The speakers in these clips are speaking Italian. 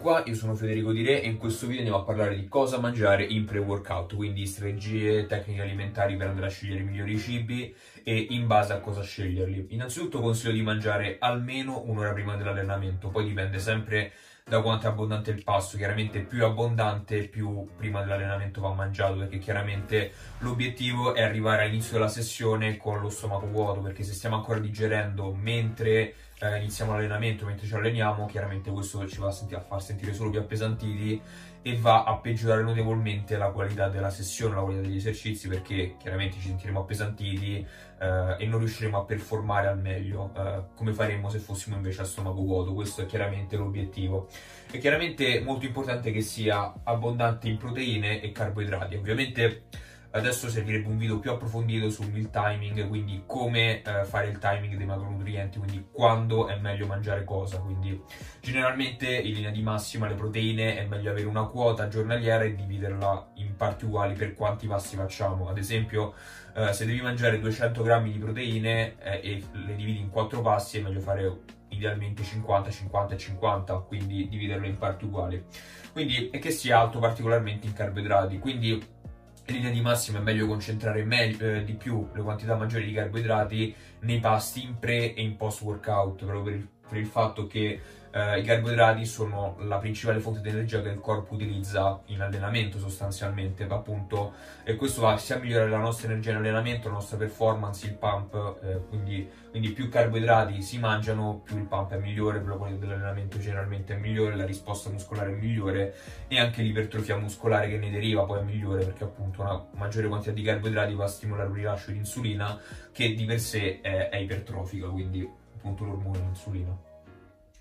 qua, io sono Federico Di Re e in questo video andiamo a parlare di cosa mangiare in pre-workout, quindi strategie, tecniche alimentari per andare a scegliere i migliori cibi e in base a cosa sceglierli. Innanzitutto consiglio di mangiare almeno un'ora prima dell'allenamento, poi dipende sempre da quanto è abbondante il pasto, chiaramente più abbondante più prima dell'allenamento va mangiato perché chiaramente l'obiettivo è arrivare all'inizio della sessione con lo stomaco vuoto perché se stiamo ancora digerendo mentre eh, iniziamo l'allenamento, mentre ci alleniamo, chiaramente questo ci va a, senti- a, far sentire solo più appesantiti e va a peggiorare notevolmente la qualità della sessione, la qualità degli esercizi perché chiaramente ci sentiremo appesantiti eh, e non riusciremo a performare al meglio eh, come faremmo se fossimo invece a stomaco vuoto, questo è chiaramente l'obiettivo. È chiaramente molto importante che sia abbondante in proteine e carboidrati, ovviamente Adesso servirebbe un video più approfondito sul meal timing, quindi come eh, fare il timing dei macronutrienti, quindi quando è meglio mangiare cosa. Quindi generalmente in linea di massima le proteine è meglio avere una quota giornaliera e dividerla in parti uguali per quanti passi facciamo. Ad esempio, eh, se devi mangiare 200 grammi di proteine eh, e le dividi in 4 passi è meglio fare idealmente 50, 50 e 50, quindi dividerlo in parti uguali. Quindi e che sia alto particolarmente in carboidrati, quindi in linea di massima è meglio concentrare meglio, eh, di più le quantità maggiori di carboidrati nei pasti in pre e in post workout proprio per il, per il fatto che eh, i carboidrati sono la principale fonte di energia che il corpo utilizza in allenamento sostanzialmente, appunto, e questo va sia a migliorare la nostra energia in allenamento, la nostra performance, il pump, eh, quindi, quindi, più carboidrati si mangiano, più il pump è migliore, più la qualità dell'allenamento generalmente è migliore, la risposta muscolare è migliore e anche l'ipertrofia muscolare che ne deriva poi è migliore perché appunto una maggiore quantità di carboidrati va a stimolare un rilascio di insulina che di per sé è, è ipertrofica, quindi appunto l'ormone insulina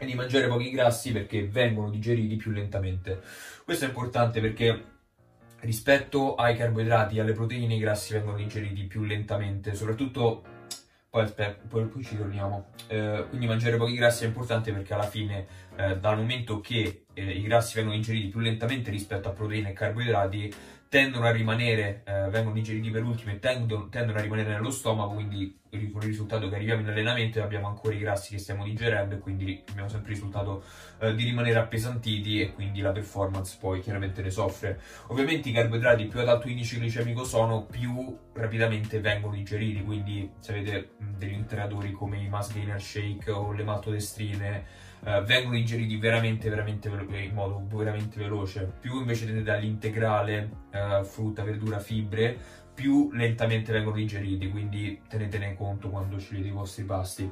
e di mangiare pochi grassi perché vengono digeriti più lentamente. Questo è importante perché rispetto ai carboidrati e alle proteine i grassi vengono digeriti più lentamente, soprattutto poi aspetta, poi, poi ci torniamo. Eh, quindi mangiare pochi grassi è importante perché alla fine, eh, dal momento che eh, i grassi vengono ingeriti più lentamente rispetto a proteine e carboidrati, tendono a rimanere, eh, vengono digeriti per ultimo e tendono, tendono, a rimanere nello stomaco, quindi con il risultato che arriviamo in allenamento abbiamo ancora i grassi che stiamo digerendo e quindi abbiamo sempre il risultato eh, di rimanere appesantiti e quindi la performance poi chiaramente ne soffre. Ovviamente i carboidrati più ad alto indice glicemico sono, più rapidamente vengono digeriti, quindi se avete degli integratori come i mass gainer shake o le maltodestrine, Uh, vengono digeriti veramente, veramente in modo veramente veloce. Più invece tendete all'integrale, uh, frutta, verdura, fibre, più lentamente vengono digeriti, quindi tenetene conto quando scegliete i vostri pasti.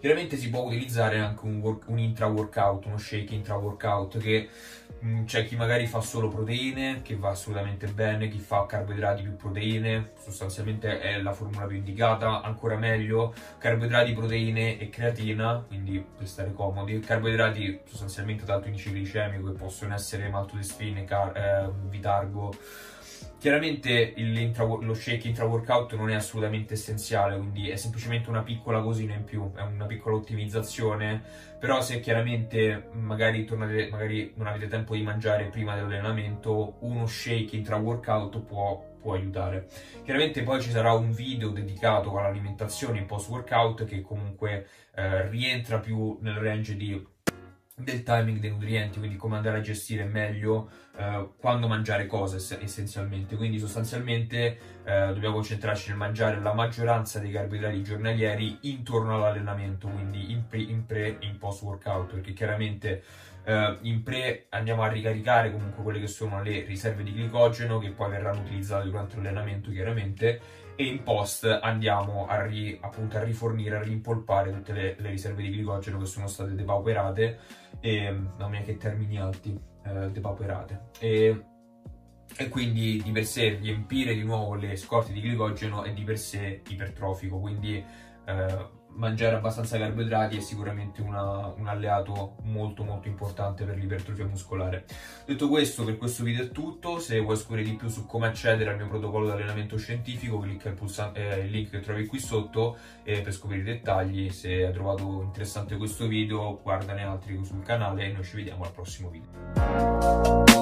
Chiaramente si può utilizzare anche un, work, un intra-workout, uno shake intra-workout che c'è chi magari fa solo proteine, che va assolutamente bene, chi fa carboidrati più proteine, sostanzialmente è la formula più indicata, ancora meglio, carboidrati, proteine e creatina, quindi per stare comodi, carboidrati sostanzialmente ad alto indice che possono essere maltodesfine, car- eh, vitargo, Chiaramente lo shake intra-workout non è assolutamente essenziale, quindi è semplicemente una piccola cosina in più, è una piccola ottimizzazione, però se chiaramente magari, tornate, magari non avete tempo di mangiare prima dell'allenamento, uno shake intra-workout può, può aiutare. Chiaramente poi ci sarà un video dedicato all'alimentazione in post-workout che comunque eh, rientra più nel range di del timing dei nutrienti, quindi come andare a gestire meglio eh, quando mangiare cosa essenzialmente. Quindi sostanzialmente eh, dobbiamo concentrarci nel mangiare la maggioranza dei carboidrati giornalieri intorno all'allenamento, quindi in pre, in pre e in post workout, perché chiaramente eh, in pre andiamo a ricaricare comunque quelle che sono le riserve di glicogeno che poi verranno utilizzate durante l'allenamento chiaramente e in post andiamo a, ri, appunto, a rifornire, a rimpolpare tutte le, le, riserve di glicogeno che sono state depauperate, e, non mia che termini alti, eh, depauperate. E, e quindi di per sé riempire di nuovo le scorte di glicogeno è di per sé ipertrofico, quindi eh, mangiare abbastanza carboidrati è sicuramente una, un alleato molto molto importante per l'ipertrofia muscolare. Detto questo, per questo video è tutto, se vuoi scoprire di più su come accedere al mio protocollo di allenamento scientifico, clicca il, pulsante, eh, il link che trovi qui sotto eh, per scoprire i dettagli. Se hai trovato interessante questo video, guardane altri sul canale e noi ci vediamo al prossimo video.